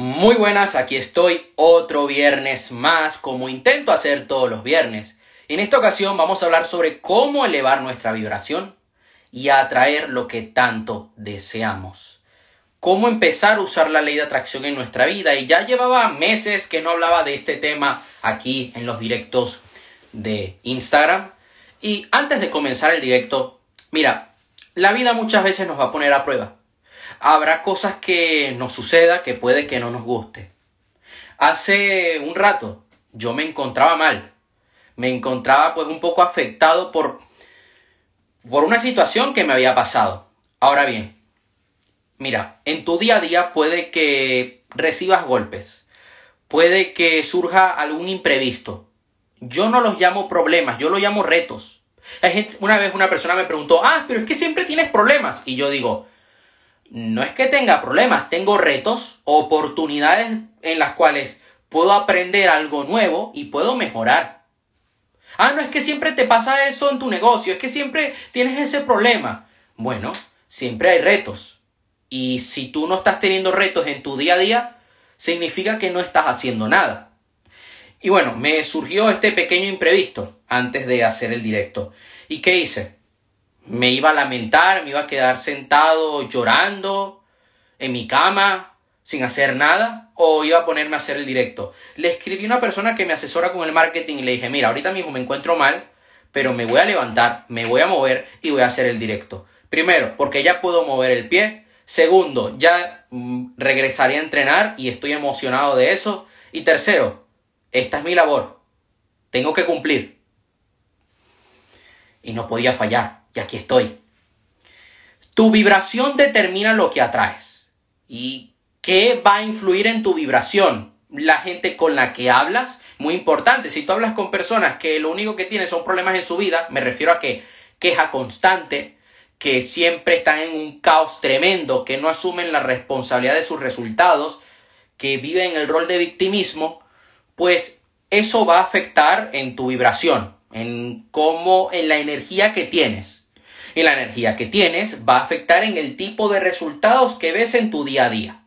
Muy buenas, aquí estoy otro viernes más, como intento hacer todos los viernes. En esta ocasión vamos a hablar sobre cómo elevar nuestra vibración y atraer lo que tanto deseamos. Cómo empezar a usar la ley de atracción en nuestra vida. Y ya llevaba meses que no hablaba de este tema aquí en los directos de Instagram. Y antes de comenzar el directo, mira, la vida muchas veces nos va a poner a prueba habrá cosas que nos suceda que puede que no nos guste. Hace un rato yo me encontraba mal. Me encontraba pues un poco afectado por por una situación que me había pasado. Ahora bien, mira, en tu día a día puede que recibas golpes. Puede que surja algún imprevisto. Yo no los llamo problemas, yo los llamo retos. una vez una persona me preguntó, ah, pero es que siempre tienes problemas. Y yo digo, no es que tenga problemas, tengo retos, oportunidades en las cuales puedo aprender algo nuevo y puedo mejorar. Ah, no es que siempre te pasa eso en tu negocio, es que siempre tienes ese problema. Bueno, siempre hay retos. Y si tú no estás teniendo retos en tu día a día, significa que no estás haciendo nada. Y bueno, me surgió este pequeño imprevisto antes de hacer el directo. ¿Y qué hice? Me iba a lamentar, me iba a quedar sentado llorando en mi cama sin hacer nada o iba a ponerme a hacer el directo. Le escribí a una persona que me asesora con el marketing y le dije, mira, ahorita mismo me encuentro mal, pero me voy a levantar, me voy a mover y voy a hacer el directo. Primero, porque ya puedo mover el pie. Segundo, ya mm, regresaré a entrenar y estoy emocionado de eso. Y tercero, esta es mi labor. Tengo que cumplir. Y no podía fallar y aquí estoy. Tu vibración determina lo que atraes. ¿Y qué va a influir en tu vibración? La gente con la que hablas, muy importante. Si tú hablas con personas que lo único que tienen son problemas en su vida, me refiero a que queja constante, que siempre están en un caos tremendo, que no asumen la responsabilidad de sus resultados, que viven el rol de victimismo, pues eso va a afectar en tu vibración, en cómo, en la energía que tienes y la energía que tienes va a afectar en el tipo de resultados que ves en tu día a día.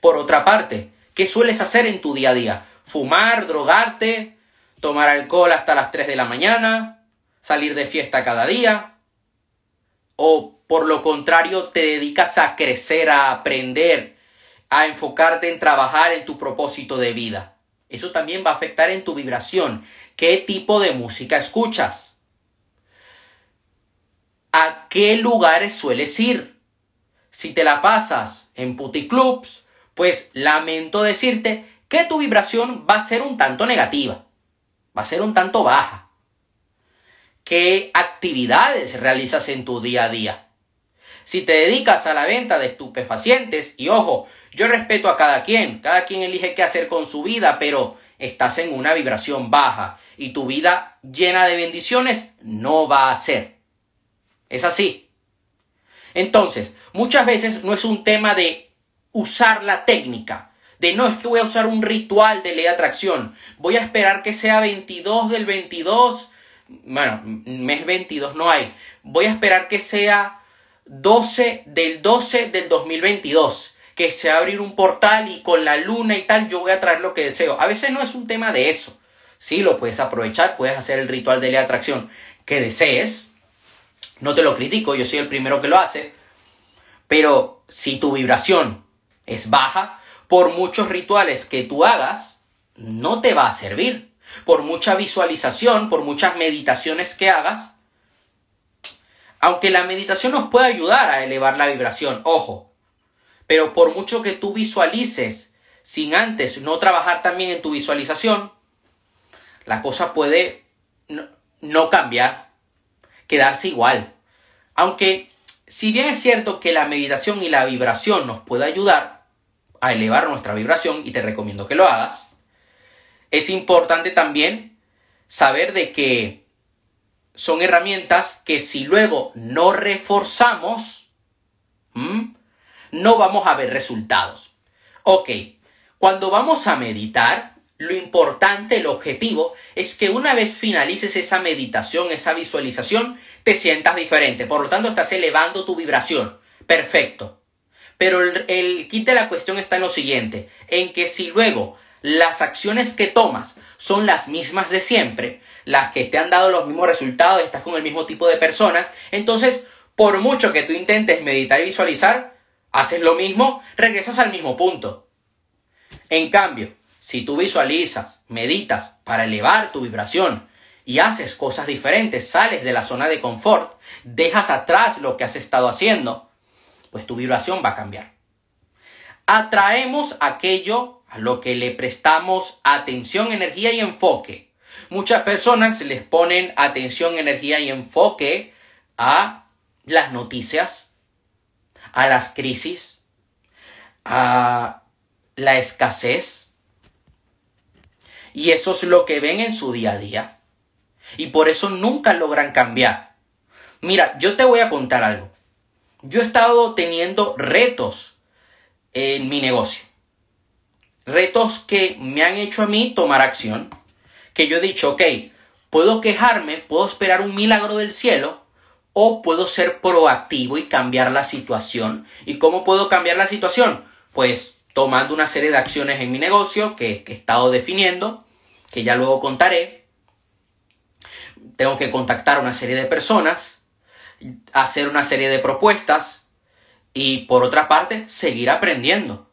Por otra parte, ¿qué sueles hacer en tu día a día? Fumar, drogarte, tomar alcohol hasta las 3 de la mañana, salir de fiesta cada día. O por lo contrario, te dedicas a crecer, a aprender, a enfocarte en trabajar en tu propósito de vida. Eso también va a afectar en tu vibración. ¿Qué tipo de música escuchas? A qué lugares sueles ir. Si te la pasas en puticlubs, pues lamento decirte que tu vibración va a ser un tanto negativa, va a ser un tanto baja. ¿Qué actividades realizas en tu día a día? Si te dedicas a la venta de estupefacientes, y ojo, yo respeto a cada quien, cada quien elige qué hacer con su vida, pero estás en una vibración baja y tu vida llena de bendiciones no va a ser. Es así. Entonces, muchas veces no es un tema de usar la técnica, de no es que voy a usar un ritual de ley de atracción, voy a esperar que sea 22 del 22, bueno, mes 22 no hay, voy a esperar que sea 12 del 12 del 2022, que se abrir un portal y con la luna y tal yo voy a traer lo que deseo. A veces no es un tema de eso. Sí, lo puedes aprovechar, puedes hacer el ritual de ley de atracción que desees, no te lo critico, yo soy el primero que lo hace. Pero si tu vibración es baja, por muchos rituales que tú hagas, no te va a servir. Por mucha visualización, por muchas meditaciones que hagas, aunque la meditación nos puede ayudar a elevar la vibración, ojo, pero por mucho que tú visualices sin antes no trabajar también en tu visualización, la cosa puede no, no cambiar quedarse igual. Aunque, si bien es cierto que la meditación y la vibración nos puede ayudar a elevar nuestra vibración, y te recomiendo que lo hagas, es importante también saber de que son herramientas que si luego no reforzamos, no vamos a ver resultados. Ok, cuando vamos a meditar, lo importante, el objetivo, es que una vez finalices esa meditación, esa visualización, te sientas diferente. Por lo tanto, estás elevando tu vibración. Perfecto. Pero el, el kit de la cuestión está en lo siguiente, en que si luego las acciones que tomas son las mismas de siempre, las que te han dado los mismos resultados, estás con el mismo tipo de personas, entonces, por mucho que tú intentes meditar y visualizar, haces lo mismo, regresas al mismo punto. En cambio, si tú visualizas, meditas para elevar tu vibración y haces cosas diferentes, sales de la zona de confort, dejas atrás lo que has estado haciendo, pues tu vibración va a cambiar. Atraemos aquello a lo que le prestamos atención, energía y enfoque. Muchas personas les ponen atención, energía y enfoque a las noticias, a las crisis, a la escasez. Y eso es lo que ven en su día a día. Y por eso nunca logran cambiar. Mira, yo te voy a contar algo. Yo he estado teniendo retos en mi negocio. Retos que me han hecho a mí tomar acción. Que yo he dicho, ok, puedo quejarme, puedo esperar un milagro del cielo, o puedo ser proactivo y cambiar la situación. ¿Y cómo puedo cambiar la situación? Pues tomando una serie de acciones en mi negocio que, he estado definiendo, que ya luego contaré. Tengo que contactar a una serie de personas, hacer una serie de propuestas y por otra parte seguir aprendiendo.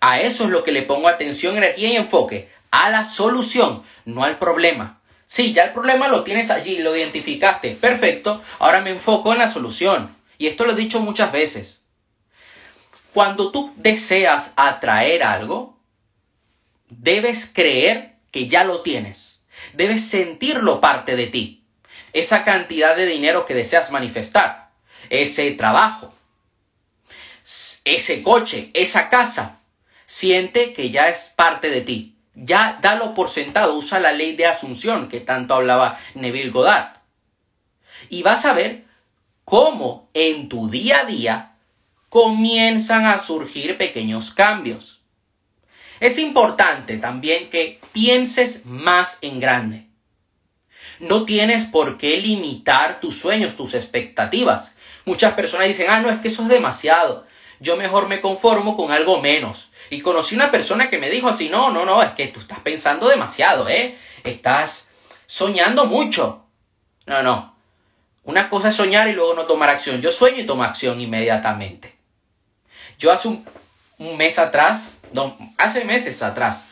A eso es lo que le pongo atención, energía y enfoque, a la solución, no al problema. Sí, ya el problema lo tienes allí, lo identificaste. Perfecto. Ahora me enfoco en la solución. Y esto lo he dicho muchas veces. Cuando tú deseas atraer algo, debes creer que ya lo tienes. Debes sentirlo parte de ti. Esa cantidad de dinero que deseas manifestar. Ese trabajo. Ese coche. Esa casa. Siente que ya es parte de ti ya dalo por sentado, usa la ley de asunción que tanto hablaba Neville Goddard. Y vas a ver cómo en tu día a día comienzan a surgir pequeños cambios. Es importante también que pienses más en grande. No tienes por qué limitar tus sueños, tus expectativas. Muchas personas dicen, ah, no, es que eso es demasiado. Yo mejor me conformo con algo menos. Y conocí una persona que me dijo así, no, no, no, es que tú estás pensando demasiado, ¿eh? Estás soñando mucho. No, no. Una cosa es soñar y luego no tomar acción. Yo sueño y tomo acción inmediatamente. Yo hace un, mes atrás, hace meses atrás,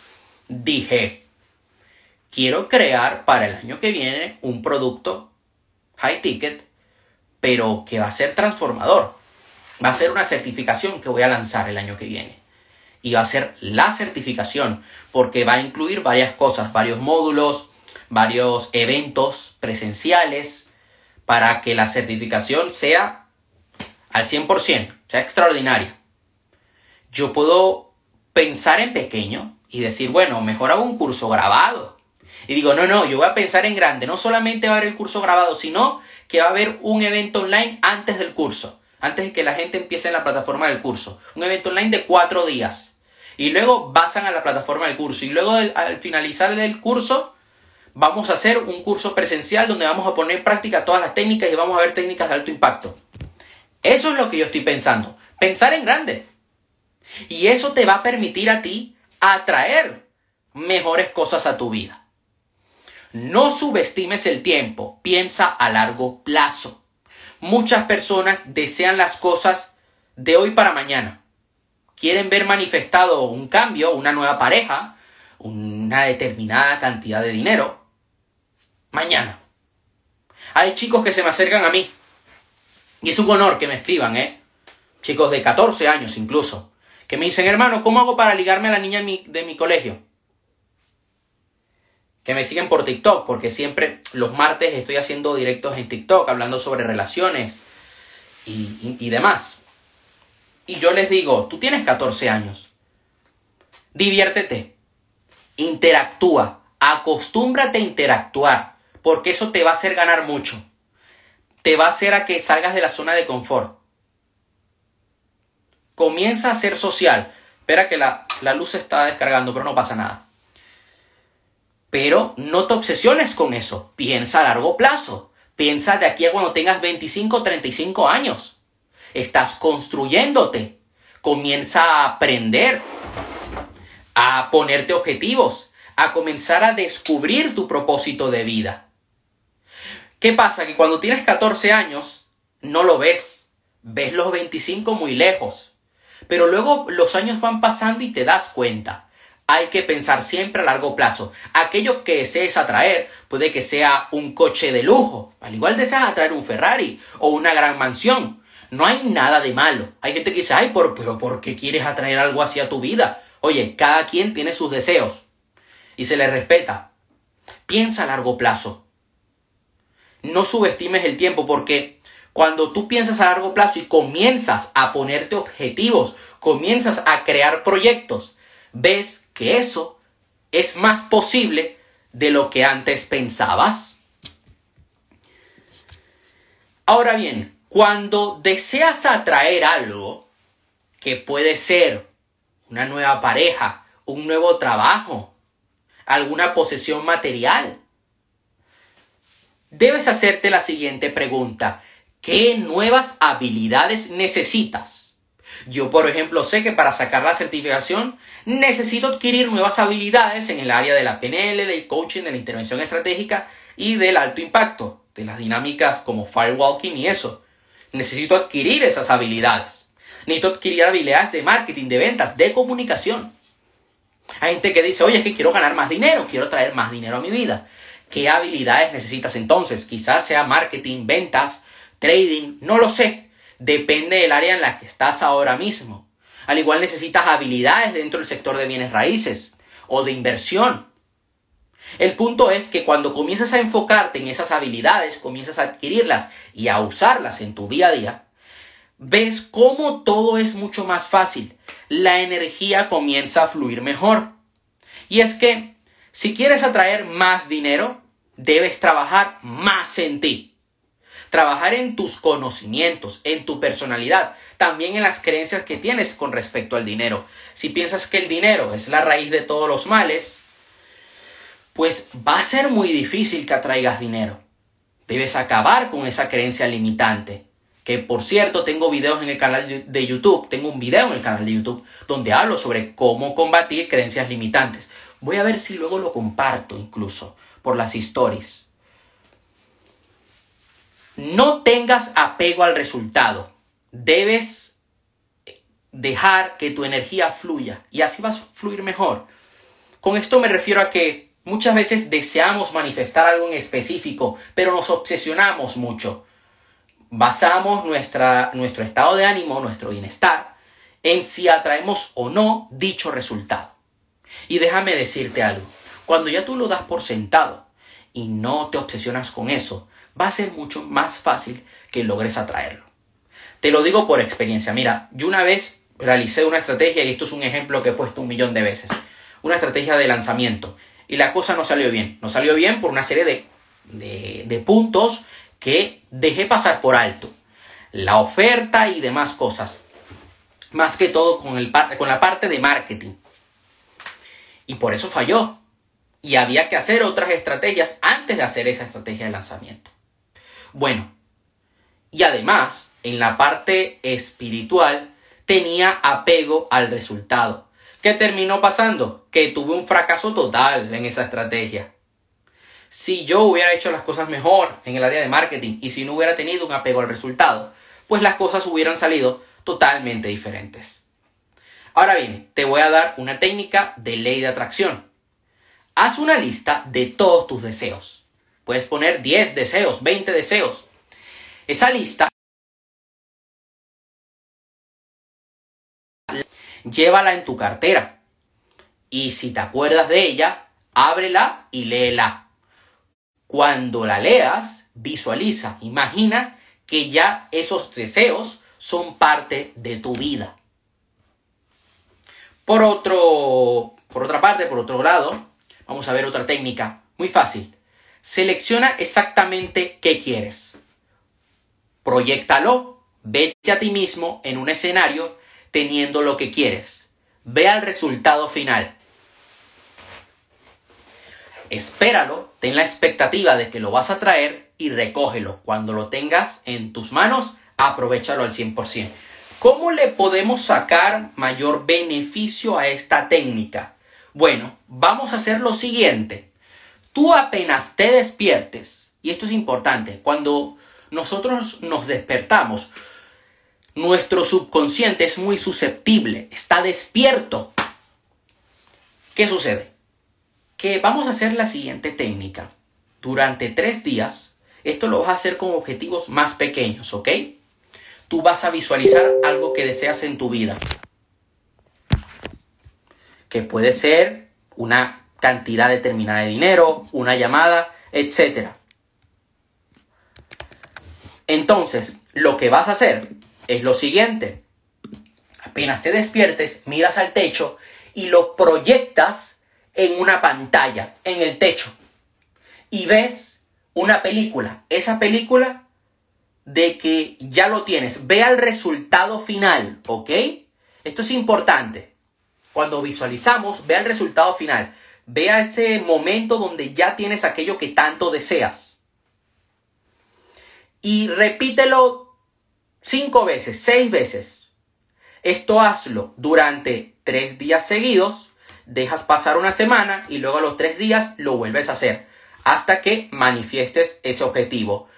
dije, quiero crear para el año que viene un producto high ticket, pero que va a ser transformador. Va a ser una certificación que voy a lanzar el año que viene y va a ser la certificación porque va a incluir varias cosas, varios módulos, varios eventos presenciales para que la certificación sea al 100%, sea extraordinaria. Yo puedo pensar en pequeño y decir, bueno, mejor hago un curso grabado. Y digo, no, no, yo voy a pensar en grande. No solamente va a haber el curso grabado, sino que va a haber un evento online antes del curso, antes de que la gente empiece en la plataforma del curso. Un evento online de cuatro días y luego basan a la plataforma del curso. Y luego al finalizar el curso, vamos a hacer un curso presencial donde vamos a poner en práctica todas las técnicas y vamos a ver técnicas de alto impacto. Eso es lo que yo estoy pensando. Pensar en grande. Y eso te va a permitir a ti atraer mejores cosas a tu vida. No subestimes el tiempo, piensa a largo plazo. Muchas personas desean las cosas de hoy para mañana quieren ver manifestado un cambio, una nueva pareja, una determinada cantidad de dinero, mañana. Hay chicos que se me acercan a mí. Y es un honor que me escriban, ¿eh? Chicos de 14 años incluso. Que me dicen, hermano, ¿cómo hago para ligarme a la niña de mi colegio? Que me siguen por TikTok, porque siempre los martes estoy haciendo directos en TikTok, hablando sobre relaciones y, y demás y yo les digo, tú tienes 14 años, diviértete, interactúa, acostúmbrate a interactuar, porque eso te va a hacer ganar mucho. Te va a hacer a que salgas de la zona de confort. Comienza a ser social. Espera que la, la luz se está descargando, pero no pasa nada. Pero no te obsesiones con eso. Piensa a largo plazo. Piensa de aquí a cuando tengas 25 o 35 años. estás construyéndote. Comienza a aprender, a ponerte objetivos, a comenzar a descubrir tu propósito de vida. ¿Qué pasa? Que cuando tienes 14 años, no lo ves. Ves los 25 muy lejos. Pero luego los años van pasando y te das cuenta. Hay que pensar siempre a largo plazo. Aquello que desees atraer puede que sea un coche de lujo. Al igual deseas atraer un Ferrari o una gran mansión. No hay nada de malo. Hay gente que dice, ay, pero ¿por qué quieres atraer algo hacia tu vida? Oye, cada quien tiene sus deseos y se le respeta. Piensa a largo plazo. No subestimes el tiempo porque cuando tú piensas a largo plazo y comienzas a ponerte objetivos, comienzas a crear proyectos, ves que eso es más posible de lo que antes pensabas. Ahora bien, cuando deseas atraer algo, que puede ser una nueva pareja, un nuevo trabajo, alguna posesión material, debes hacerte la siguiente pregunta. ¿Qué nuevas habilidades necesitas? Yo, por ejemplo, sé que para sacar la certificación necesito adquirir nuevas habilidades en el área de la PNL, del coaching, de la intervención estratégica y del alto impacto, de las dinámicas como firewalking y eso. Necesito adquirir esas habilidades. Necesito adquirir habilidades de marketing, de ventas, de comunicación. Hay gente que dice, oye, es que quiero ganar más dinero, quiero traer más dinero a mi vida. ¿Qué habilidades necesitas entonces? Quizás sea marketing, ventas, trading, no lo sé. Depende del área en la que estás ahora mismo. Al igual necesitas habilidades dentro del sector de bienes raíces o de inversión. El punto es que cuando comienzas a enfocarte en esas habilidades, comienzas a adquirirlas y a usarlas en tu día a día, ves cómo todo es mucho más fácil. La energía comienza a fluir mejor. Y es que si quieres atraer más dinero, debes trabajar más en ti. Trabajar en tus conocimientos, en tu personalidad, también en las creencias que tienes con respecto al dinero. Si piensas que el dinero es la raíz de todos los males, pues va a ser muy difícil que atraigas dinero. Debes acabar con esa creencia limitante. Que por cierto, tengo videos en el canal de YouTube, tengo un video en el canal de YouTube donde hablo sobre cómo combatir creencias limitantes. Voy a ver si luego lo comparto incluso por las stories. No tengas apego al resultado. Debes dejar que tu energía fluya y así vas a fluir mejor. Con esto me refiero a que muchas veces deseamos manifestar algo en específico, pero nos obsesionamos mucho. Basamos nuestra, nuestro estado de ánimo, nuestro bienestar, en si atraemos o no dicho resultado. Y déjame decirte algo, cuando ya tú lo das por sentado y no te obsesionas con eso, va a ser mucho más fácil que logres atraerlo. Te lo digo por experiencia. Mira, yo una vez realicé una estrategia, y esto es un ejemplo que he puesto un millón de veces, una estrategia de lanzamiento. Y la cosa no salió bien. No salió bien por una serie de, de, puntos que dejé pasar por alto. La oferta y demás cosas. Más que todo con, el, con la parte de marketing. Y por eso falló. Y había que hacer otras estrategias antes de hacer esa estrategia de lanzamiento. Bueno, y además, en la parte espiritual, tenía apego al resultado. ¿Qué terminó pasando? Que tuve un fracaso total en esa estrategia. Si yo hubiera hecho las cosas mejor en el área de marketing y si no hubiera tenido un apego al resultado, pues las cosas hubieran salido totalmente diferentes. Ahora bien, te voy a dar una técnica de ley de atracción. Haz una lista de todos tus deseos. Puedes poner 10 deseos, 20 deseos. Esa lista llévala en tu cartera. Y si te acuerdas de ella, ábrela y léela. Cuando la leas, visualiza, imagina que ya esos deseos son parte de tu vida. Por otro, por otra parte, por otro lado, vamos a ver otra técnica muy fácil. Selecciona exactamente qué quieres. Proyectalo, vete a ti mismo en un escenario teniendo lo que quieres. Ve al resultado final. Espéralo, ten la expectativa de que lo vas a traer y recógelo. Cuando lo tengas en tus manos, aprovechalo al 100%. ¿Cómo le podemos sacar mayor beneficio a esta técnica? Bueno, vamos a hacer lo siguiente. Tú apenas te despiertes, y esto es importante, cuando nosotros nos despertamos, nuestro subconsciente es muy susceptible, está despierto. ¿Qué sucede? Que vamos a hacer la siguiente técnica. Durante tres días, esto lo vas a hacer con objetivos más pequeños, ¿ok? Tú vas a visualizar algo que deseas en tu vida. Que puede ser una cantidad determinada de dinero, una llamada, etc. Entonces, lo que vas a hacer es lo siguiente. Apenas te despiertes, miras al techo y lo proyectas en una pantalla, en el techo. Y ves una película. Esa película de que ya lo tienes. Ve al resultado final, ¿ok? Esto es importante. Cuando visualizamos, ve al resultado final. Ve a ese momento donde ya tienes aquello que tanto deseas. Y repítelo cinco veces, seis veces. Esto hazlo durante tres días seguidos, dejas pasar una semana y luego a los tres días lo vuelves a hacer hasta que manifiestes ese objetivo.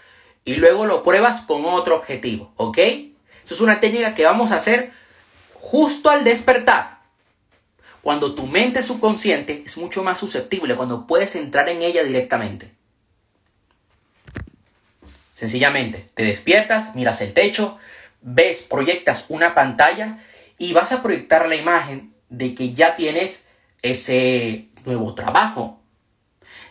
Y luego lo pruebas con otro objetivo, ¿ok? Eso es una técnica que vamos a hacer justo al despertar. Cuando tu mente subconsciente es mucho más susceptible, cuando puedes entrar en ella directamente. Sencillamente, te despiertas, miras el techo, ves, proyectas una pantalla y vas a proyectar la imagen de que ya tienes ese nuevo trabajo,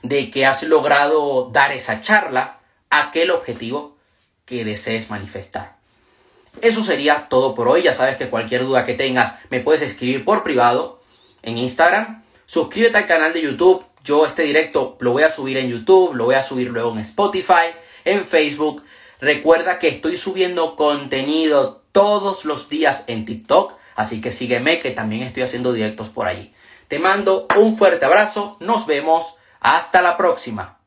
de que has logrado dar esa charla aquel objetivo que desees manifestar. Eso sería todo por hoy. Ya sabes que cualquier duda que tengas me puedes escribir por privado en Instagram. Suscríbete al canal de YouTube. Yo este directo lo voy a subir en YouTube, lo voy a subir luego en Spotify en Facebook. Recuerda que estoy subiendo contenido todos los días en TikTok, así que sígueme que también estoy haciendo directos por allí. Te mando un fuerte abrazo, nos vemos, hasta la próxima.